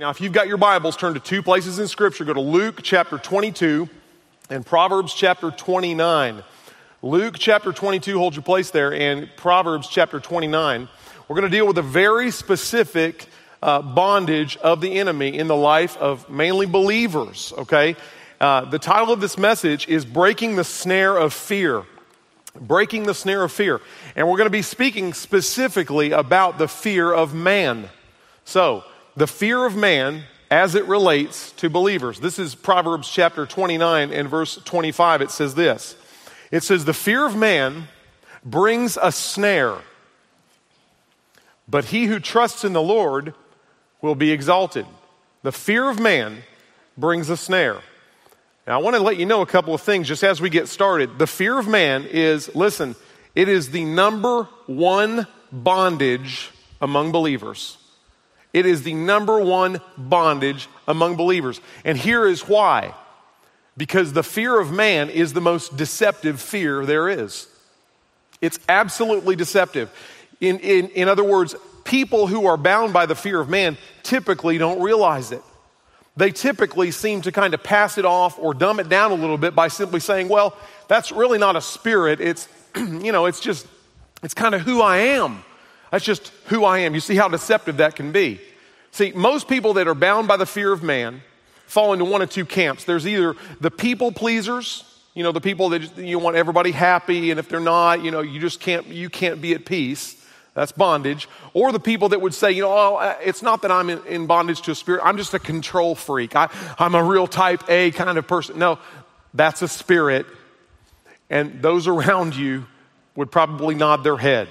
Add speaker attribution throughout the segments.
Speaker 1: Now, if you've got your Bibles, turn to two places in Scripture. Go to Luke chapter 22 and Proverbs chapter 29. Luke chapter 22, hold your place there, and Proverbs chapter 29. We're going to deal with a very specific uh, bondage of the enemy in the life of mainly believers, okay? Uh, the title of this message is Breaking the Snare of Fear. Breaking the Snare of Fear. And we're going to be speaking specifically about the fear of man. So, the fear of man as it relates to believers. This is Proverbs chapter 29 and verse 25. It says this It says, The fear of man brings a snare, but he who trusts in the Lord will be exalted. The fear of man brings a snare. Now, I want to let you know a couple of things just as we get started. The fear of man is, listen, it is the number one bondage among believers. It is the number one bondage among believers. And here is why because the fear of man is the most deceptive fear there is. It's absolutely deceptive. In, in, in other words, people who are bound by the fear of man typically don't realize it. They typically seem to kind of pass it off or dumb it down a little bit by simply saying, well, that's really not a spirit. It's, you know, it's just, it's kind of who I am. That's just who I am. You see how deceptive that can be. See, most people that are bound by the fear of man fall into one of two camps. There's either the people pleasers, you know, the people that you want everybody happy, and if they're not, you know, you just can't, you can't be at peace. That's bondage. Or the people that would say, you know, oh, it's not that I'm in, in, bondage to a spirit, I'm just a control freak. I, I'm a real type A kind of person. No, that's a spirit. And those around you would probably nod their head.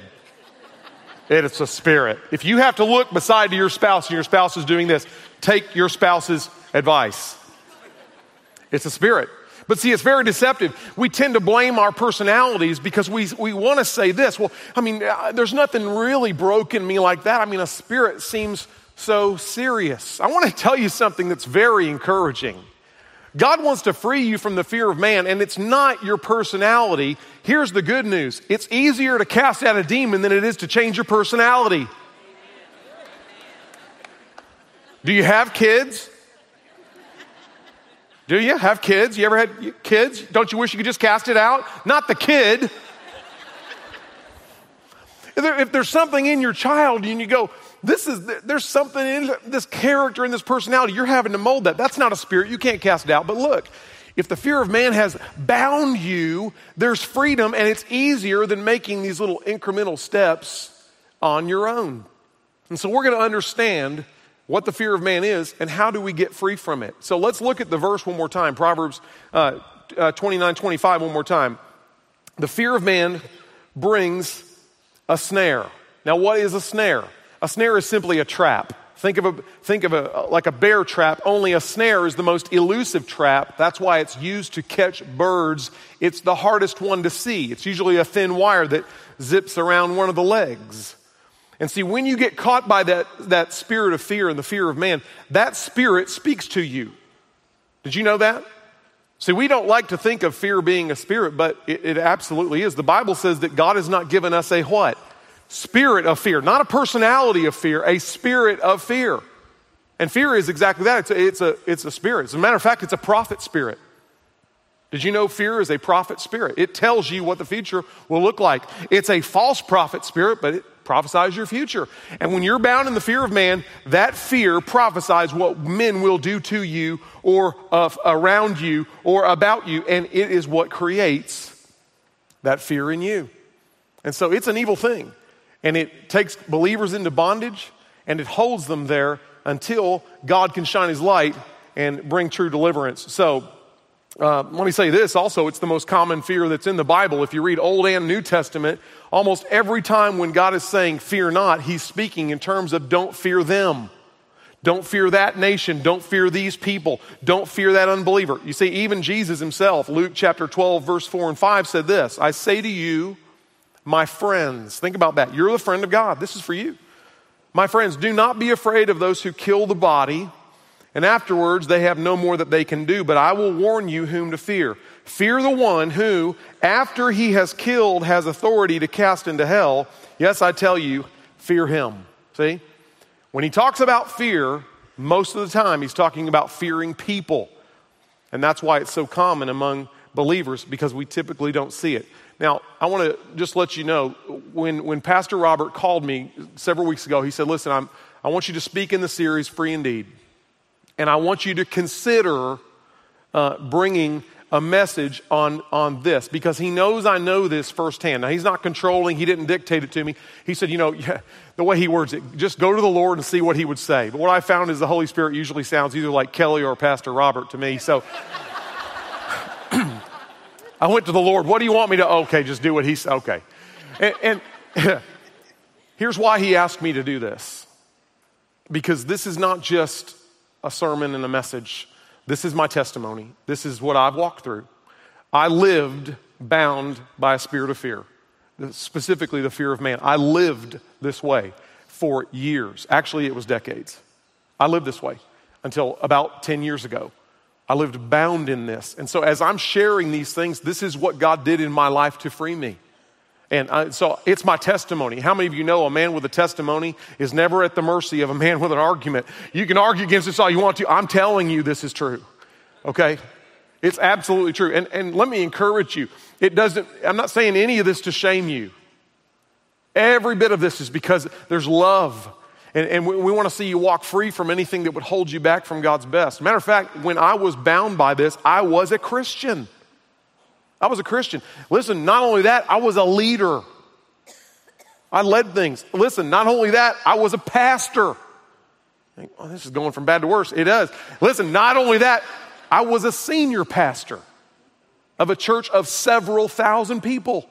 Speaker 1: It's a spirit. If you have to look beside your spouse and your spouse is doing this, take your spouse's advice. It's a spirit. But see, it's very deceptive. We tend to blame our personalities because we, we want to say this. Well, I mean, uh, there's nothing really broken me like that. I mean, a spirit seems so serious. I want to tell you something that's very encouraging. God wants to free you from the fear of man, and it's not your personality. Here's the good news it's easier to cast out a demon than it is to change your personality. Do you have kids? Do you have kids? You ever had kids? Don't you wish you could just cast it out? Not the kid. If there's something in your child and you go, this is, there's something in this character and this personality. You're having to mold that. That's not a spirit. You can't cast it out. But look, if the fear of man has bound you, there's freedom and it's easier than making these little incremental steps on your own. And so we're going to understand what the fear of man is and how do we get free from it. So let's look at the verse one more time Proverbs uh, uh, 29 25, one more time. The fear of man brings a snare. Now, what is a snare? A snare is simply a trap. Think of a, think of a, like a bear trap, only a snare is the most elusive trap. That's why it's used to catch birds. It's the hardest one to see. It's usually a thin wire that zips around one of the legs. And see, when you get caught by that, that spirit of fear and the fear of man, that spirit speaks to you. Did you know that? See, we don't like to think of fear being a spirit, but it, it absolutely is. The Bible says that God has not given us a what? Spirit of fear, not a personality of fear, a spirit of fear. And fear is exactly that. It's a, it's a, it's a spirit. As a matter of fact, it's a prophet spirit. Did you know fear is a prophet spirit? It tells you what the future will look like. It's a false prophet spirit, but it prophesies your future. And when you're bound in the fear of man, that fear prophesies what men will do to you or uh, around you or about you. And it is what creates that fear in you. And so it's an evil thing. And it takes believers into bondage and it holds them there until God can shine his light and bring true deliverance. So, uh, let me say this also, it's the most common fear that's in the Bible. If you read Old and New Testament, almost every time when God is saying fear not, he's speaking in terms of don't fear them. Don't fear that nation. Don't fear these people. Don't fear that unbeliever. You see, even Jesus himself, Luke chapter 12, verse 4 and 5 said this I say to you, my friends, think about that. You're the friend of God. This is for you. My friends, do not be afraid of those who kill the body, and afterwards they have no more that they can do, but I will warn you whom to fear. Fear the one who, after he has killed, has authority to cast into hell. Yes, I tell you, fear him. See? When he talks about fear, Most of the time, he's talking about fearing people. And that's why it's so common among believers because we typically don't see it. Now, I want to just let you know when, when Pastor Robert called me several weeks ago, he said, Listen, I'm, I want you to speak in the series Free Indeed. And I want you to consider uh, bringing a message on, on this because he knows I know this firsthand. Now, he's not controlling, he didn't dictate it to me. He said, You know, yeah, the way he words it, just go to the Lord and see what he would say. But what I found is the Holy Spirit usually sounds either like Kelly or Pastor Robert to me. So I went to the Lord. What do you want me to? Okay, just do what he said. Okay. And, and here's why he asked me to do this because this is not just a sermon and a message. This is my testimony. This is what I've walked through. I lived bound by a spirit of fear, specifically the fear of man. I lived this way for years. Actually, it was decades. I lived this way until about 10 years ago. I lived bound in this. And so, as I'm sharing these things, this is what God did in my life to free me. And I, so it's my testimony. How many of you know a man with a testimony is never at the mercy of a man with an argument? You can argue against this all you want to. I'm telling you this is true. Okay? It's absolutely true. And, and let me encourage you. It doesn't, I'm not saying any of this to shame you. Every bit of this is because there's love and, and we, we want to see you walk free from anything that would hold you back from God's best. Matter of fact, when I was bound by this, I was a Christian. I was a Christian. Listen, not only that, I was a leader. I led things. Listen, not only that, I was a pastor. Oh, this is going from bad to worse. It does. Listen, not only that, I was a senior pastor of a church of several thousand people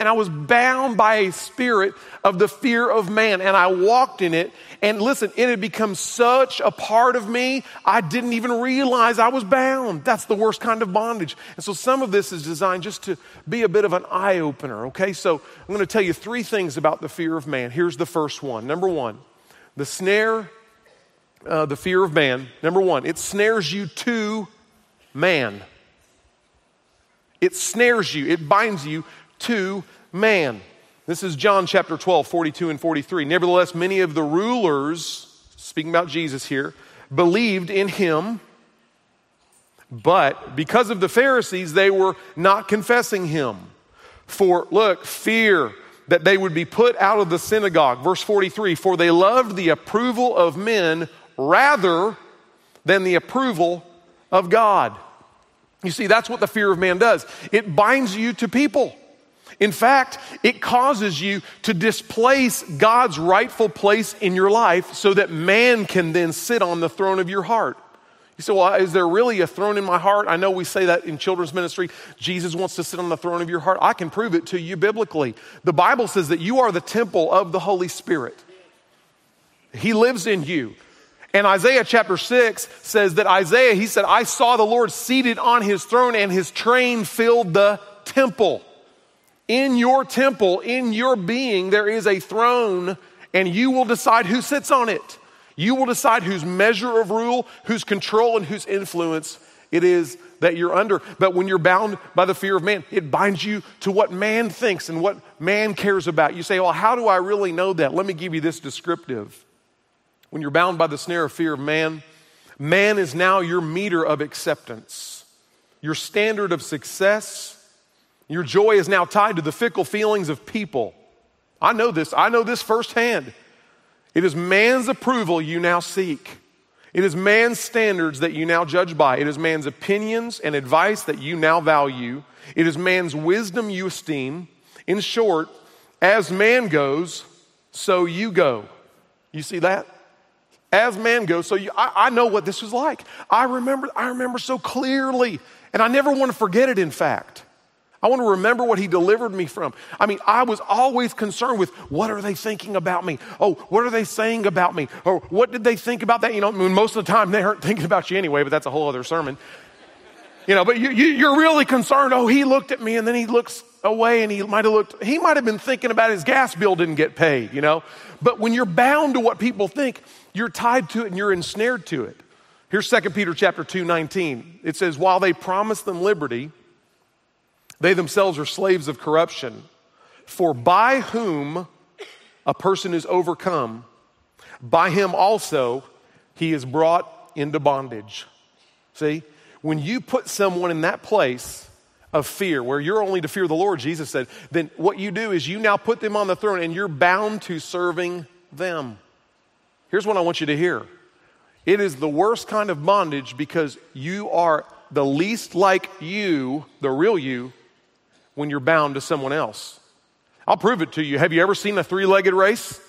Speaker 1: and I was bound by a spirit of the fear of man. And I walked in it. And listen, it had become such a part of me, I didn't even realize I was bound. That's the worst kind of bondage. And so some of this is designed just to be a bit of an eye opener, okay? So I'm going to tell you three things about the fear of man. Here's the first one. Number one, the snare, uh, the fear of man. Number one, it snares you to man. It snares you, it binds you to man. This is John chapter 12, 42 and 43. Nevertheless, many of the rulers, speaking about Jesus here, believed in him, but because of the Pharisees, they were not confessing him. For, look, fear that they would be put out of the synagogue. Verse 43 For they loved the approval of men rather than the approval of God. You see, that's what the fear of man does. It binds you to people. In fact, it causes you to displace God's rightful place in your life so that man can then sit on the throne of your heart. You say, well, is there really a throne in my heart? I know we say that in children's ministry. Jesus wants to sit on the throne of your heart. I can prove it to you biblically. The Bible says that you are the temple of the Holy Spirit, He lives in you. And Isaiah chapter 6 says that Isaiah, he said, I saw the Lord seated on his throne and his train filled the temple. In your temple, in your being, there is a throne, and you will decide who sits on it. You will decide whose measure of rule, whose control, and whose influence it is that you're under. But when you're bound by the fear of man, it binds you to what man thinks and what man cares about. You say, Well, how do I really know that? Let me give you this descriptive. When you're bound by the snare of fear of man, man is now your meter of acceptance, your standard of success your joy is now tied to the fickle feelings of people. I know this. I know this firsthand. It is man's approval you now seek. It is man's standards that you now judge by. It is man's opinions and advice that you now value. It is man's wisdom you esteem. In short, as man goes, so you go. You see that? As man goes, so you, I, I know what this was like. I remember, I remember so clearly, and I never want to forget it, in fact. I want to remember what he delivered me from. I mean, I was always concerned with what are they thinking about me? Oh, what are they saying about me? Or what did they think about that? You know, I mean, most of the time they aren't thinking about you anyway, but that's a whole other sermon. You know, but you, you, you're really concerned. Oh, he looked at me and then he looks away and he might have looked, he might have been thinking about his gas bill didn't get paid, you know. But when you're bound to what people think, you're tied to it and you're ensnared to it. Here's 2 Peter chapter 2, 19. It says, while they promise them liberty, they themselves are slaves of corruption. For by whom a person is overcome, by him also he is brought into bondage. See, when you put someone in that place of fear, where you're only to fear the Lord, Jesus said, then what you do is you now put them on the throne and you're bound to serving them. Here's what I want you to hear it is the worst kind of bondage because you are the least like you, the real you, when you're bound to someone else. I'll prove it to you. Have you ever seen a three legged race?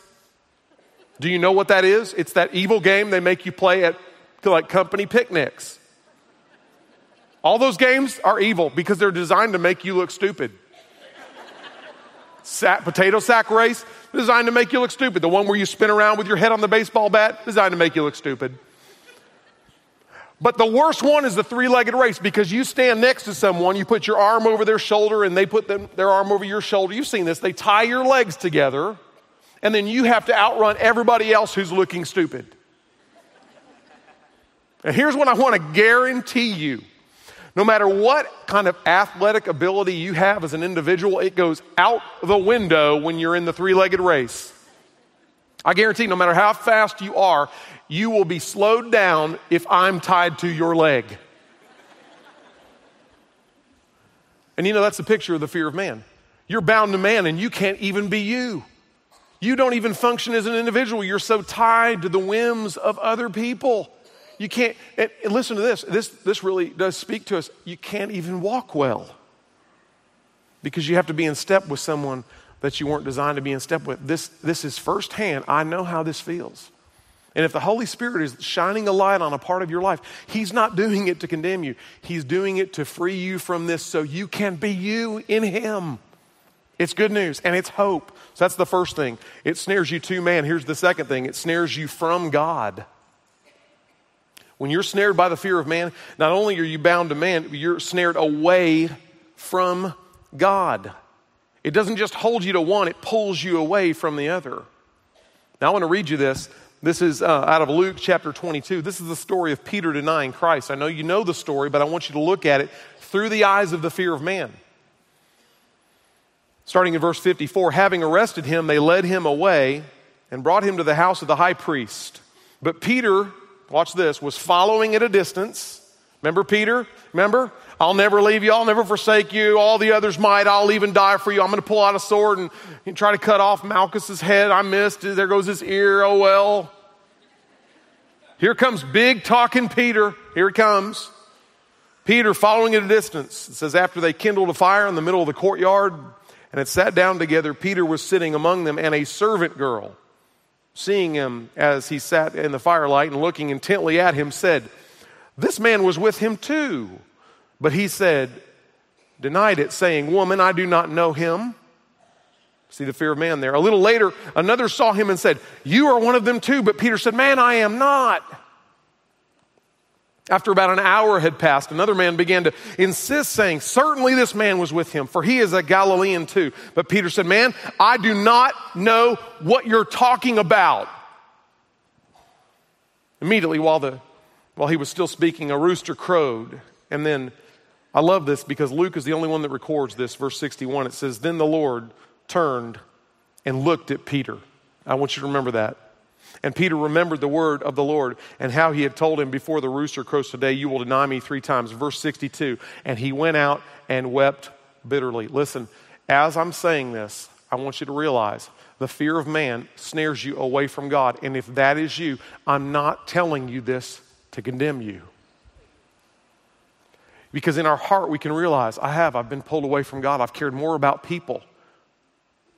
Speaker 1: Do you know what that is? It's that evil game they make you play at like company picnics. All those games are evil because they're designed to make you look stupid. Potato sack race, designed to make you look stupid. The one where you spin around with your head on the baseball bat, designed to make you look stupid. But the worst one is the three legged race because you stand next to someone, you put your arm over their shoulder, and they put them, their arm over your shoulder. You've seen this. They tie your legs together, and then you have to outrun everybody else who's looking stupid. And here's what I want to guarantee you no matter what kind of athletic ability you have as an individual, it goes out the window when you're in the three legged race. I guarantee no matter how fast you are, you will be slowed down if I'm tied to your leg. And you know, that's the picture of the fear of man. You're bound to man and you can't even be you. You don't even function as an individual. You're so tied to the whims of other people. You can't, and, listen to this. this. This really does speak to us. You can't even walk well because you have to be in step with someone that you weren't designed to be in step with. This, this is firsthand. I know how this feels. And if the Holy Spirit is shining a light on a part of your life, He's not doing it to condemn you. He's doing it to free you from this so you can be you in Him. It's good news and it's hope. So that's the first thing. It snares you to man. Here's the second thing it snares you from God. When you're snared by the fear of man, not only are you bound to man, you're snared away from God. It doesn't just hold you to one, it pulls you away from the other. Now, I want to read you this. This is uh, out of Luke chapter 22. This is the story of Peter denying Christ. I know you know the story, but I want you to look at it through the eyes of the fear of man. Starting in verse 54 Having arrested him, they led him away and brought him to the house of the high priest. But Peter watch this, was following at a distance. Remember Peter? Remember? I'll never leave you. I'll never forsake you. All the others might. I'll even die for you. I'm going to pull out a sword and, and try to cut off Malchus's head. I missed. There goes his ear. Oh well. Here comes big talking Peter. Here he comes. Peter following at a distance. It says, after they kindled a fire in the middle of the courtyard and had sat down together, Peter was sitting among them, and a servant girl seeing him as he sat in the firelight and looking intently at him, said, This man was with him too. But he said, denied it, saying, Woman, I do not know him. See the fear of man there. A little later, another saw him and said, You are one of them too. But Peter said, Man, I am not. After about an hour had passed, another man began to insist, saying, Certainly this man was with him, for he is a Galilean too. But Peter said, Man, I do not know what you're talking about. Immediately, while, the, while he was still speaking, a rooster crowed. And then, I love this because Luke is the only one that records this. Verse 61, it says, Then the Lord turned and looked at Peter. I want you to remember that. And Peter remembered the word of the Lord and how he had told him before the rooster crows today, You will deny me three times. Verse 62. And he went out and wept bitterly. Listen, as I'm saying this, I want you to realize the fear of man snares you away from God. And if that is you, I'm not telling you this to condemn you. Because in our heart, we can realize, I have, I've been pulled away from God. I've cared more about people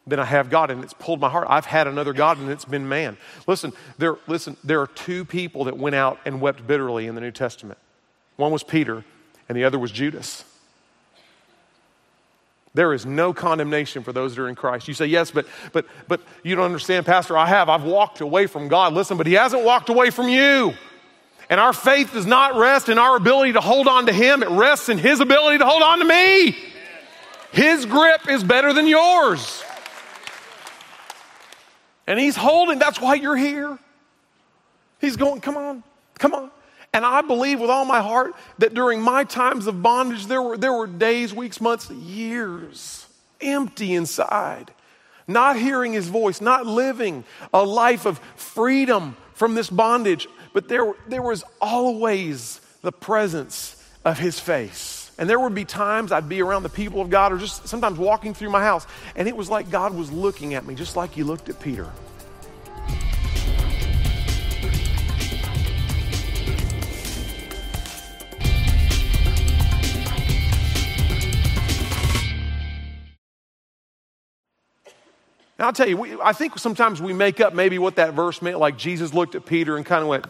Speaker 1: than I have God, and it's pulled my heart. I've had another God, and it's been man. Listen, there, listen, there are two people that went out and wept bitterly in the New Testament. One was Peter, and the other was Judas. There is no condemnation for those that are in Christ. You say, yes, but, but, but you don't understand, Pastor. I have. I've walked away from God. Listen, but He hasn't walked away from you. And our faith does not rest in our ability to hold on to Him, it rests in His ability to hold on to me. His grip is better than yours. And he's holding, that's why you're here. He's going, come on, come on. And I believe with all my heart that during my times of bondage, there were, there were days, weeks, months, years empty inside, not hearing his voice, not living a life of freedom from this bondage but there, there was always the presence of his face. And there would be times I'd be around the people of God or just sometimes walking through my house, and it was like God was looking at me, just like He looked at Peter. Now, I'll tell you, we, I think sometimes we make up maybe what that verse meant, like Jesus looked at Peter and kind of went,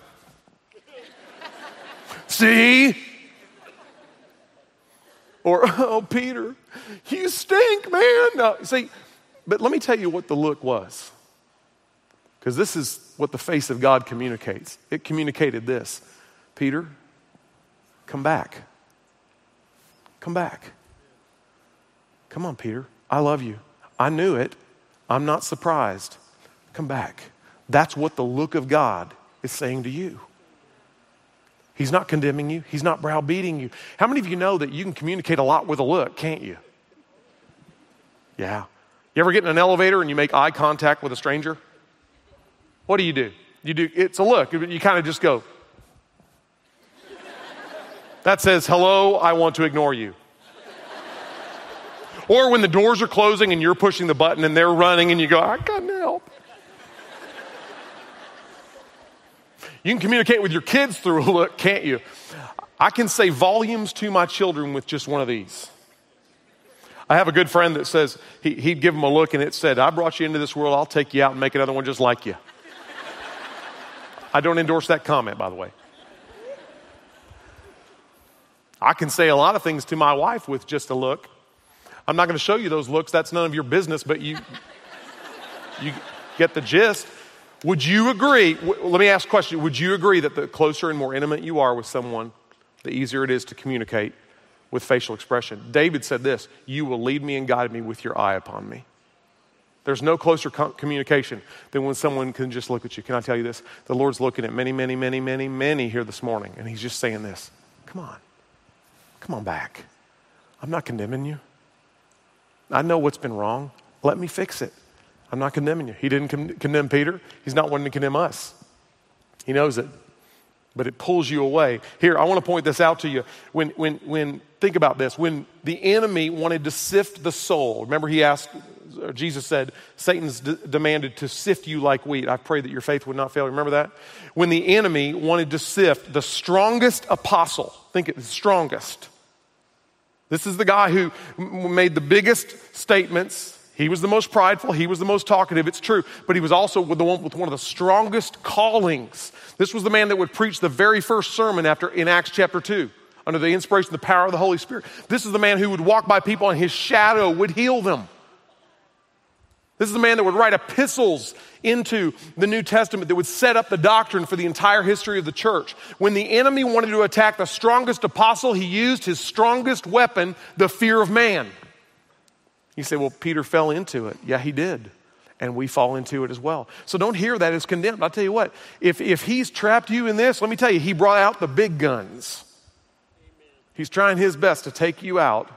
Speaker 1: See? Or, oh, Peter, you stink, man. No, see, but let me tell you what the look was. Because this is what the face of God communicates. It communicated this Peter, come back. Come back. Come on, Peter. I love you. I knew it. I'm not surprised. Come back. That's what the look of God is saying to you. He's not condemning you, He's not browbeating you. How many of you know that you can communicate a lot with a look, can't you? Yeah. You ever get in an elevator and you make eye contact with a stranger? What do you do? You do it's a look. You kind of just go. That says, "Hello, I want to ignore you." Or when the doors are closing and you're pushing the button and they're running and you go, "I can't help." You can communicate with your kids through a look, can't you? I can say volumes to my children with just one of these. I have a good friend that says he, would give them a look and it said, I brought you into this world, I'll take you out and make another one just like you. I don't endorse that comment, by the way. I can say a lot of things to my wife with just a look. I'm not going to show you those looks, that's none of your business, but you, you get the gist. Would you agree? W- let me ask a question. Would you agree that the closer and more intimate you are with someone, the easier it is to communicate with facial expression? David said this You will lead me and guide me with your eye upon me. There's no closer com- communication than when someone can just look at you. Can I tell you this? The Lord's looking at many, many, many, many, many here this morning, and He's just saying this Come on. Come on back. I'm not condemning you. I know what's been wrong. Let me fix it. I'm not condemning you. He didn't con- condemn Peter. He's not wanting to condemn us. He knows it, but it pulls you away. Here, I want to point this out to you. When, when, when, think about this. When the enemy wanted to sift the soul, remember he asked, uh, Jesus said, Satan's d- demanded to sift you like wheat. I pray that your faith would not fail. Remember that? When the enemy wanted to sift the strongest apostle, think it, the strongest. This is the guy who made the biggest statements, he was the most prideful. He was the most talkative. It's true. But he was also the one with one of the strongest callings. This was the man that would preach the very first sermon after in Acts chapter 2 under the inspiration, the power of the Holy Spirit. This is the man who would walk by people and his shadow would heal them. This is the man that would write epistles into the New Testament that would set up the doctrine for the entire history of the church. When the enemy wanted to attack the strongest apostle, he used his strongest weapon, the fear of man. You say, well, Peter fell into it. Yeah, he did. And we fall into it as well. So don't hear that as condemned. I'll tell you what, if, if he's trapped you in this, let me tell you, he brought out the big guns. He's trying his best to take you out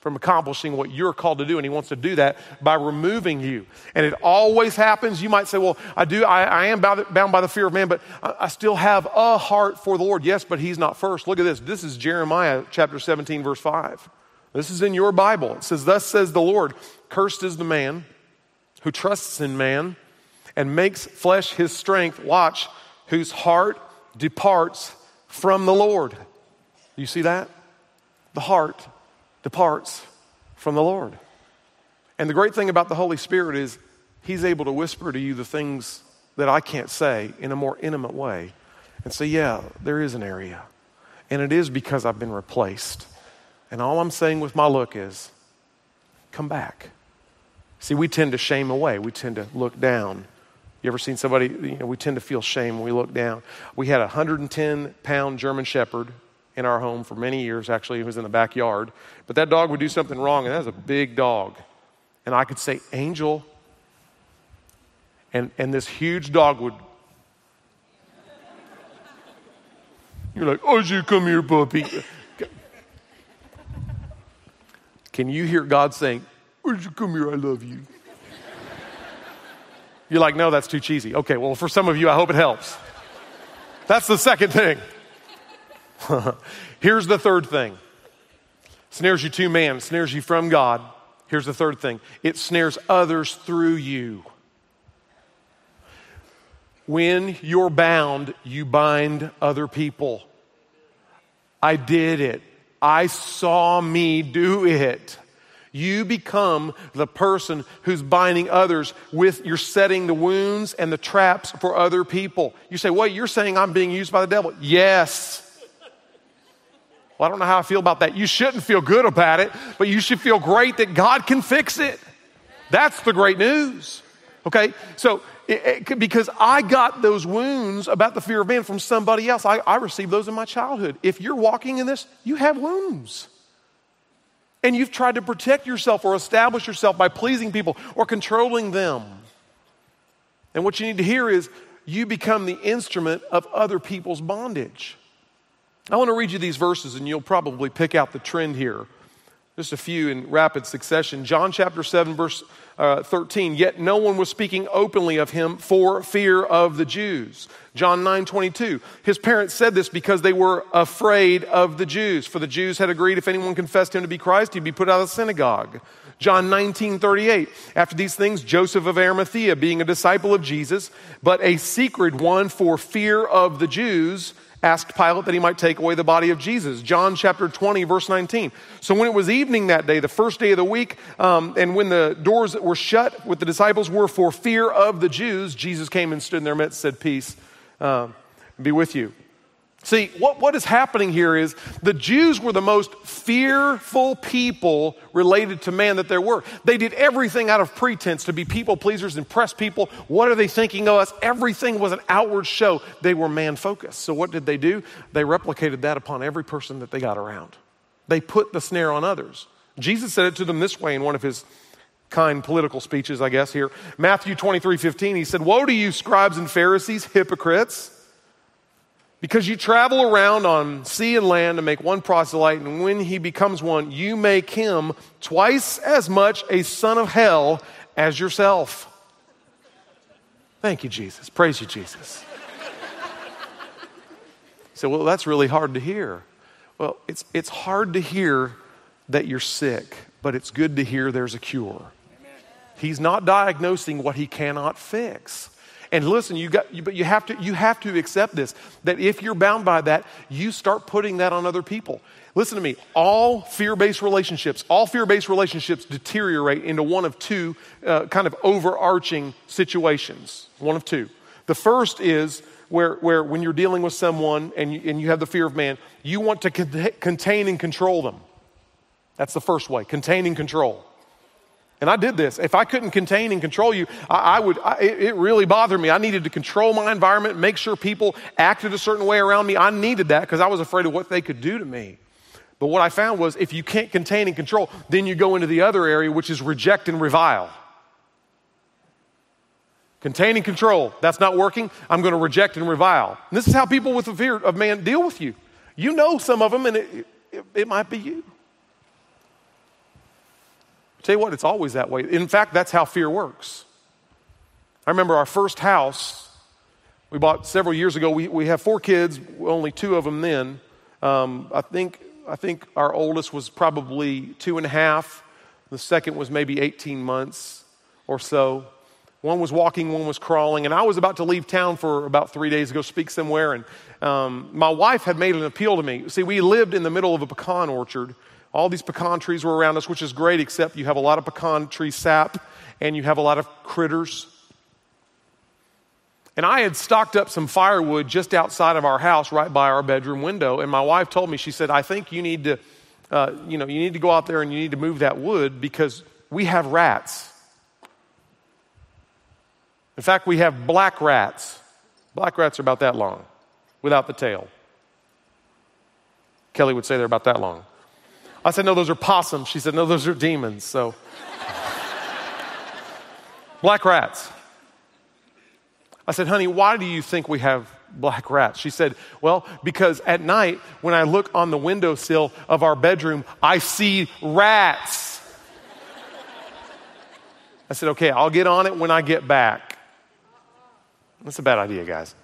Speaker 1: from accomplishing what you're called to do, and he wants to do that by removing you. And it always happens. You might say, Well, I do, I, I am bound, by the fear of man, but I, I still have a heart for the Lord. Yes, but he's not first. Look at this. This is Jeremiah chapter 17, verse 5. This is in your Bible. It says, Thus says the Lord, cursed is the man who trusts in man and makes flesh his strength. Watch, whose heart departs from the Lord. You see that? The heart departs from the Lord. And the great thing about the Holy Spirit is He's able to whisper to you the things that I can't say in a more intimate way and say, Yeah, there is an area. And it is because I've been replaced. And all I'm saying with my look is, come back. See, we tend to shame away. We tend to look down. You ever seen somebody, you know, we tend to feel shame when we look down. We had a 110 pound German Shepherd in our home for many years. Actually, he was in the backyard. But that dog would do something wrong, and that was a big dog. And I could say, Angel. And, and this huge dog would. You're like, oh, you come here, puppy. Can you hear God saying, Would you come here? I love you. You're like, No, that's too cheesy. Okay, well, for some of you, I hope it helps. That's the second thing. Here's the third thing snares you to man, snares you from God. Here's the third thing it snares others through you. When you're bound, you bind other people. I did it. I saw me do it. You become the person who's binding others with, you're setting the wounds and the traps for other people. You say, What, you're saying I'm being used by the devil? Yes. Well, I don't know how I feel about that. You shouldn't feel good about it, but you should feel great that God can fix it. That's the great news. Okay? So, it, it, because I got those wounds about the fear of man from somebody else, I, I received those in my childhood. If you're walking in this, you have wounds. And you've tried to protect yourself or establish yourself by pleasing people or controlling them. And what you need to hear is you become the instrument of other people's bondage. I want to read you these verses, and you'll probably pick out the trend here. Just a few in rapid succession. John chapter 7, verse uh, 13. Yet no one was speaking openly of him for fear of the Jews. John 9, 22. His parents said this because they were afraid of the Jews. For the Jews had agreed if anyone confessed him to be Christ, he'd be put out of the synagogue. John 19, 38. After these things, Joseph of Arimathea, being a disciple of Jesus, but a secret one for fear of the Jews, asked Pilate that he might take away the body of Jesus. John chapter 20, verse 19. So when it was evening that day, the first day of the week, um, and when the doors that were shut with the disciples were for fear of the Jews, Jesus came and stood in their midst said, Peace uh, be with you. See, what, what is happening here is the Jews were the most fearful people related to man that there were. They did everything out of pretense to be people pleasers, impress people. What are they thinking of us? Everything was an outward show. They were man focused. So, what did they do? They replicated that upon every person that they got around. They put the snare on others. Jesus said it to them this way in one of his kind political speeches, I guess, here. Matthew 23 15, he said, Woe to you, scribes and Pharisees, hypocrites! Because you travel around on sea and land to make one proselyte, and when he becomes one, you make him twice as much a son of hell as yourself. Thank you, Jesus. Praise you, Jesus. so, well, that's really hard to hear. Well, it's, it's hard to hear that you're sick, but it's good to hear there's a cure. He's not diagnosing what he cannot fix. And listen, you got, but you have to, you have to accept this that if you're bound by that, you start putting that on other people. Listen to me. All fear-based relationships, all fear-based relationships deteriorate into one of two uh, kind of overarching situations. One of two. The first is where, where when you're dealing with someone and you, and you have the fear of man, you want to con- contain and control them. That's the first way. Contain and control. And I did this. If I couldn't contain and control you, I, I would, I, it really bothered me. I needed to control my environment, make sure people acted a certain way around me. I needed that because I was afraid of what they could do to me. But what I found was if you can't contain and control, then you go into the other area, which is reject and revile. Contain and control, that's not working. I'm going to reject and revile. And this is how people with the fear of man deal with you. You know some of them, and it, it, it might be you. Tell you what, it's always that way. In fact, that's how fear works. I remember our first house we bought several years ago. We, we have four kids, only two of them then. Um, I, think, I think our oldest was probably two and a half. The second was maybe 18 months or so. One was walking, one was crawling. And I was about to leave town for about three days to go speak somewhere. And um, my wife had made an appeal to me. See, we lived in the middle of a pecan orchard. All these pecan trees were around us, which is great, except you have a lot of pecan tree sap and you have a lot of critters. And I had stocked up some firewood just outside of our house, right by our bedroom window. And my wife told me, she said, I think you need to, uh, you know, you need to go out there and you need to move that wood because we have rats. In fact, we have black rats. Black rats are about that long without the tail. Kelly would say they're about that long. I said, No, those are possums. She said, No, those are demons. So, black rats. I said, Honey, why do you think we have black rats? She said, Well, because at night, when I look on the windowsill of our bedroom, I see rats. I said, Okay, I'll get on it when I get back. That's a bad idea, guys.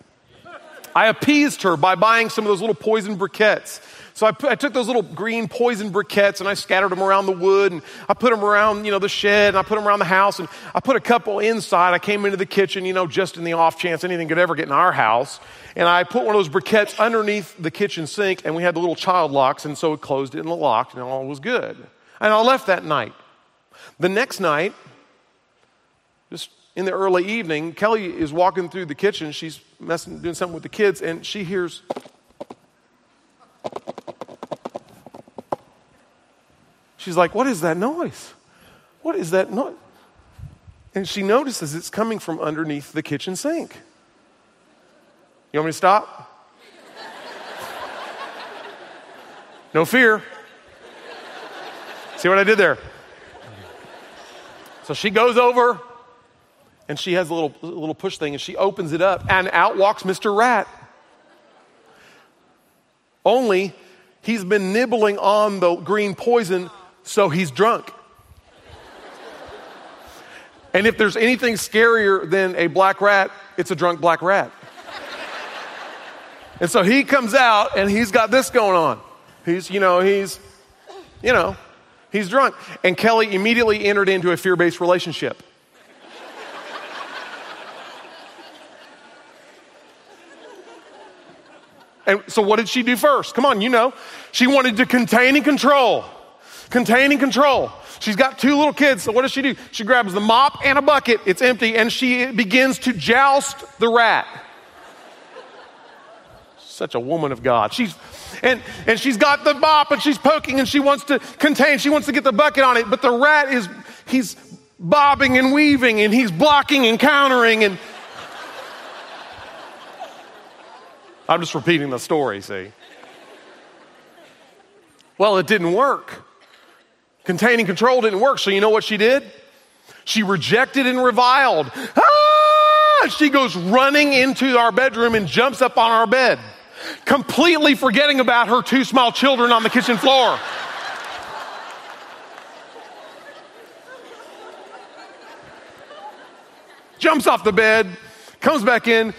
Speaker 1: I appeased her by buying some of those little poison briquettes. So I, put, I, took those little green poison briquettes and I scattered them around the wood and I put them around, you know, the shed and I put them around the house and I put a couple inside. I came into the kitchen, you know, just in the off chance anything could ever get in our house. And I put one of those briquettes underneath the kitchen sink and we had the little child locks and so it closed it and it locked and all was good. And I left that night. The next night, in the early evening, Kelly is walking through the kitchen. She's messing, doing something with the kids, and she hears. She's like, What is that noise? What is that noise? And she notices it's coming from underneath the kitchen sink. You want me to stop? No fear. See what I did there? So she goes over and she has a little, a little push thing and she opens it up and out walks Mr. Rat. Only he's been nibbling on the green poison, so he's drunk. And if there's anything scarier than a black rat, it's a drunk black rat. And so he comes out and he's got this going on. He's, you know, he's, you know, he's drunk. And Kelly immediately entered into a fear based relationship. And so, what did she do first? Come on, you know. She wanted to contain and control. Contain and control. She's got two little kids, so what does she do? She grabs the mop and a bucket, it's empty, and she begins to joust the rat. Such a woman of God. She's and, and she's got the mop and she's poking and she wants to contain, she wants to get the bucket on it, but the rat is he's bobbing and weaving and he's blocking and countering and I'm just repeating the story, see? Well, it didn't work. Containing control didn't work, so you know what she did? She rejected and reviled. Ah! She goes running into our bedroom and jumps up on our bed, completely forgetting about her two small children on the kitchen floor. Jumps off the bed, comes back in,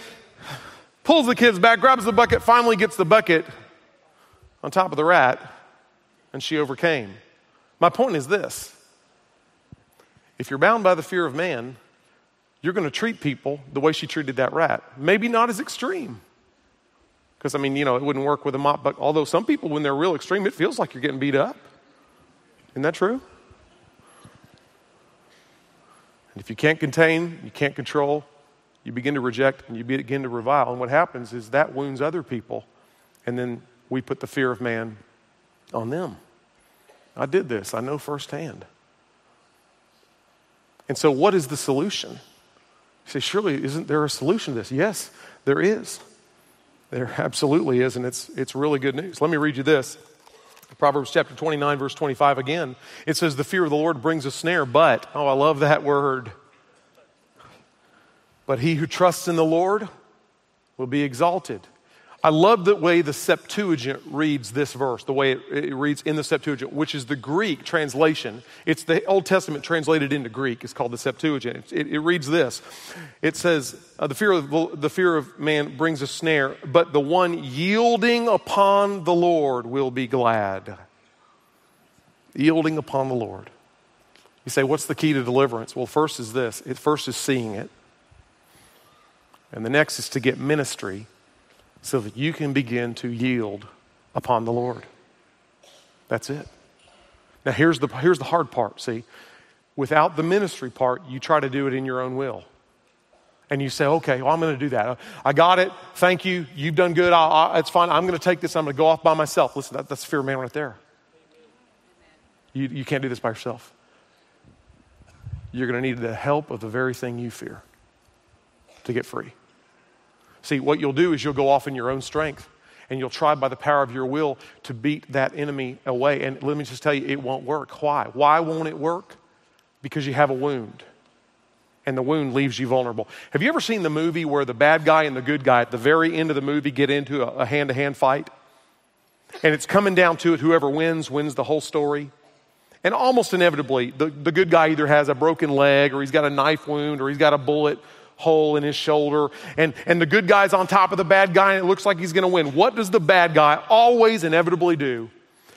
Speaker 1: pulls the kids back, grabs the bucket, finally gets the bucket on top of the rat, and she overcame. My point is this if you're bound by the fear of man, you're going to treat people the way she treated that rat. Maybe not as extreme. Because, I mean, you know, it wouldn't work with a mop, but although some people, when they're real extreme, it feels like you're getting beat up. Isn't that true? And if you can't contain, you can't control, you begin to reject and you begin to revile. And what happens is that wounds other people. And then we put the fear of man on them. I did this, I know firsthand. And so, what is the solution? You say, surely, isn't there a solution to this? Yes, there is. There absolutely is, and it's, it's really good news. Let me read you this. Proverbs chapter 29, verse 25 again. It says, The fear of the Lord brings a snare, but, oh, I love that word. But he who trusts in the Lord will be exalted. I love the way the Septuagint reads this verse, the way it, it, reads in the Septuagint, which is the Greek translation. It's the Old Testament translated into Greek. It's called the Septuagint. It, it reads this. It says, uh, the, fear of, the fear of man brings a snare, but the one yielding upon the Lord will be glad. Yielding upon the Lord. You say, what's the key to deliverance? Well, first is this. It first is seeing it. And the next is to get ministry so that you can begin to yield upon the Lord. That's it. Now, here's the, here's the hard part see, without the ministry part, you try to do it in your own will. And you say, okay, well, I'm going to do that. I got it. Thank you. You've done good. I, I, it's fine. I'm going to take this. I'm going to go off by myself. Listen, that, that's fear man right there. You, you can't do this by yourself. You're going to need the help of the very thing you fear to get free. See, what you'll do is you'll go off in your own strength and you'll try by the power of your will to beat that enemy away. And let me just tell you, it won't work. Why? Why won't it work? Because you have a wound. And the wound leaves you vulnerable. Have you ever seen the movie where the bad guy and the good guy at the very end of the movie get into a hand to hand fight? And it's coming down to it whoever wins, wins the whole story. And almost inevitably, the, the good guy either has a broken leg or he's got a knife wound or he's got a bullet hole in his shoulder, and, and the good guy's on top of the bad guy, and it looks like he's going to win. What does the bad guy always inevitably do?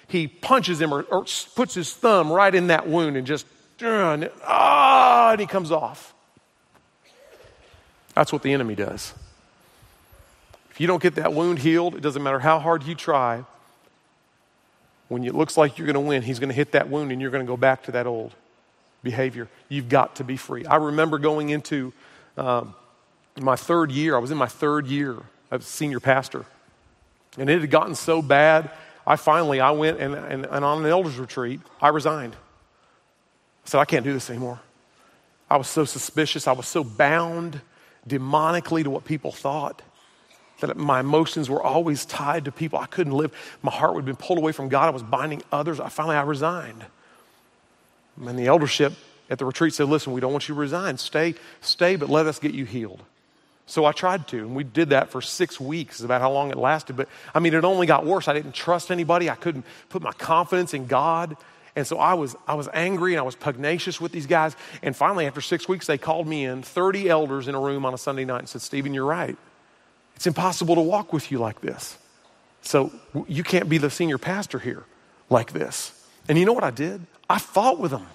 Speaker 1: He punches him or, or puts his thumb right in that wound and just, ah, and he comes off. That's what the enemy does. If you don't get that wound healed, it doesn't matter how hard you try, when it looks like you're going to win, he's going to hit that wound and you're going to go back to that old behavior. You've got to be free. I remember going into um, my third year, I was in my third year of senior pastor, and it had gotten so bad. I finally, I went and, and, and on an elders retreat, I resigned. I said, I can't do this anymore. I was so suspicious. I was so bound demonically to what people thought that my emotions were always tied to people. I couldn't live. My heart would have been pulled away from God. I was binding others. I finally I resigned. And the eldership at the retreat said, listen, we don't want you to resign. Stay, stay, but let us get you healed. So I tried to, and we did that for six weeks, is about how long it lasted. But I mean, it only got worse. I didn't trust anybody. I couldn't put my confidence in God. And so I was, I was angry and I was pugnacious with these guys. And finally, after six weeks, they called me in, 30 elders in a room on a Sunday night, and said, Steven, you're right. It's impossible to walk with you like this. So you can't be the senior pastor here like this. And you know what I did? I fought with them.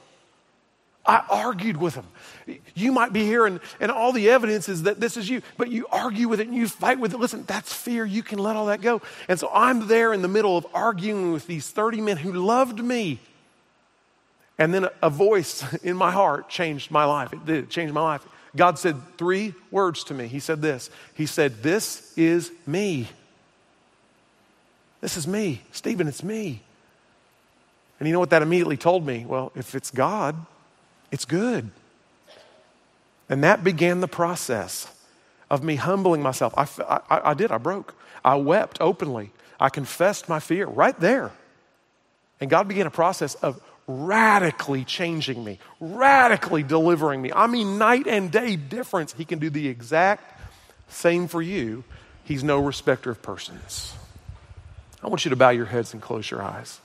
Speaker 1: I argued with them. You might be here and, and all the evidence is that this is you, but you argue with it and you fight with it. Listen, that's fear. You can let all that go. And so I'm there in the middle of arguing with these 30 men who loved me. And then a, voice in my heart changed my life. It did, it changed my life. God said three words to me. He said this He said, This is me. This is me. Steven, it's me. And you know what that immediately told me? Well, if it's God, it's good. And that began the process of me humbling myself. I, I, I did, I broke. I wept openly. I confessed my fear right there. And God began a process of radically changing me, radically delivering me. I mean, night and day difference. He can do the exact same for you. He's no respecter of persons. I want you to bow your heads and close your eyes.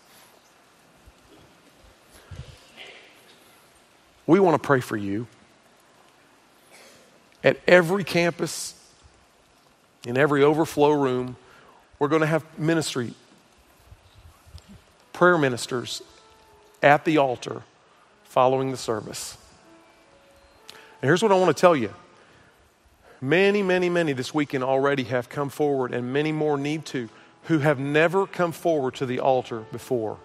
Speaker 1: We want to pray for you. At every campus, in every overflow room, we're going to have ministry, prayer ministers at the altar following the service. And here's what I want to tell you. Many, many, many this weekend already have come forward, and many more need to, who have never come forward to the altar before.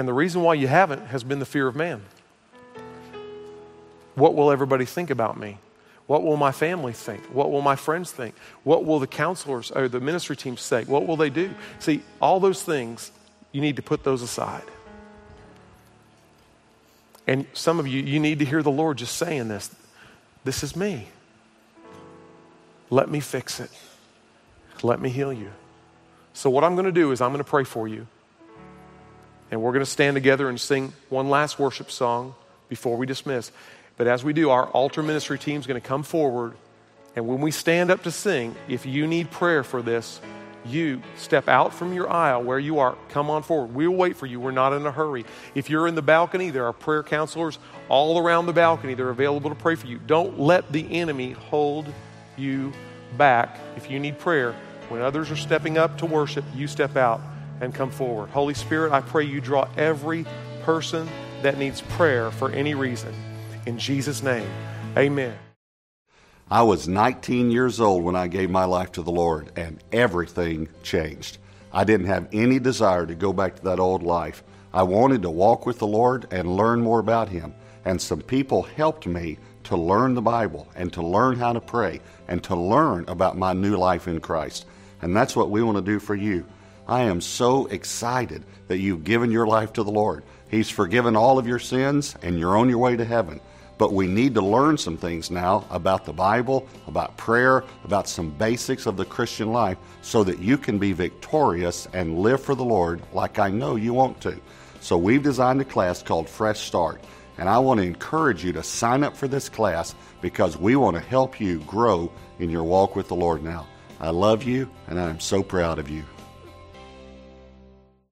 Speaker 1: And the reason why you haven't has been the fear of man. What will everybody think about me? What will my family think? What will my friends think? What will the counselors or the ministry team say? What will they do? See, all those things you need to put those aside. And some of you, you need to hear the Lord just saying this This is me. Let me fix it. Let me heal you. So, what I'm going to do is I'm going to pray for you. And we're going to stand together and sing one last worship song before we dismiss. But as we do, our altar ministry team is going to come forward. And when we stand up to sing, if you need prayer for this, you step out from your aisle where you are, come on forward. We'll wait for you. We're not in a hurry. If you're in the balcony, there are prayer counselors all around the balcony. They're available to pray for you. Don't let the enemy hold you back. If you need prayer, when others are stepping up to worship, you step out and come forward. Holy Spirit, I pray you draw every person that needs prayer for any reason. In Jesus' name, amen.
Speaker 2: I was 19 years old when I gave my life to the Lord, and everything changed. I didn't have any desire to go back to that old life. I wanted to walk with the Lord and learn more about Him. And some people helped me to learn the Bible and to learn how to pray and to learn about my new life in Christ. And that's what we want to do for you. I am so excited that you've given your life to the Lord. He's forgiven all of your sins and you're on your way to heaven. But we need to learn some things now about the Bible, about prayer, about some basics of the Christian life so that you can be victorious and live for the Lord like I know you want to. So we've designed a class called Fresh Start. And I want to encourage you to sign up for this class because we want to help you grow in your walk with the Lord now. I love you and I'm so proud of you.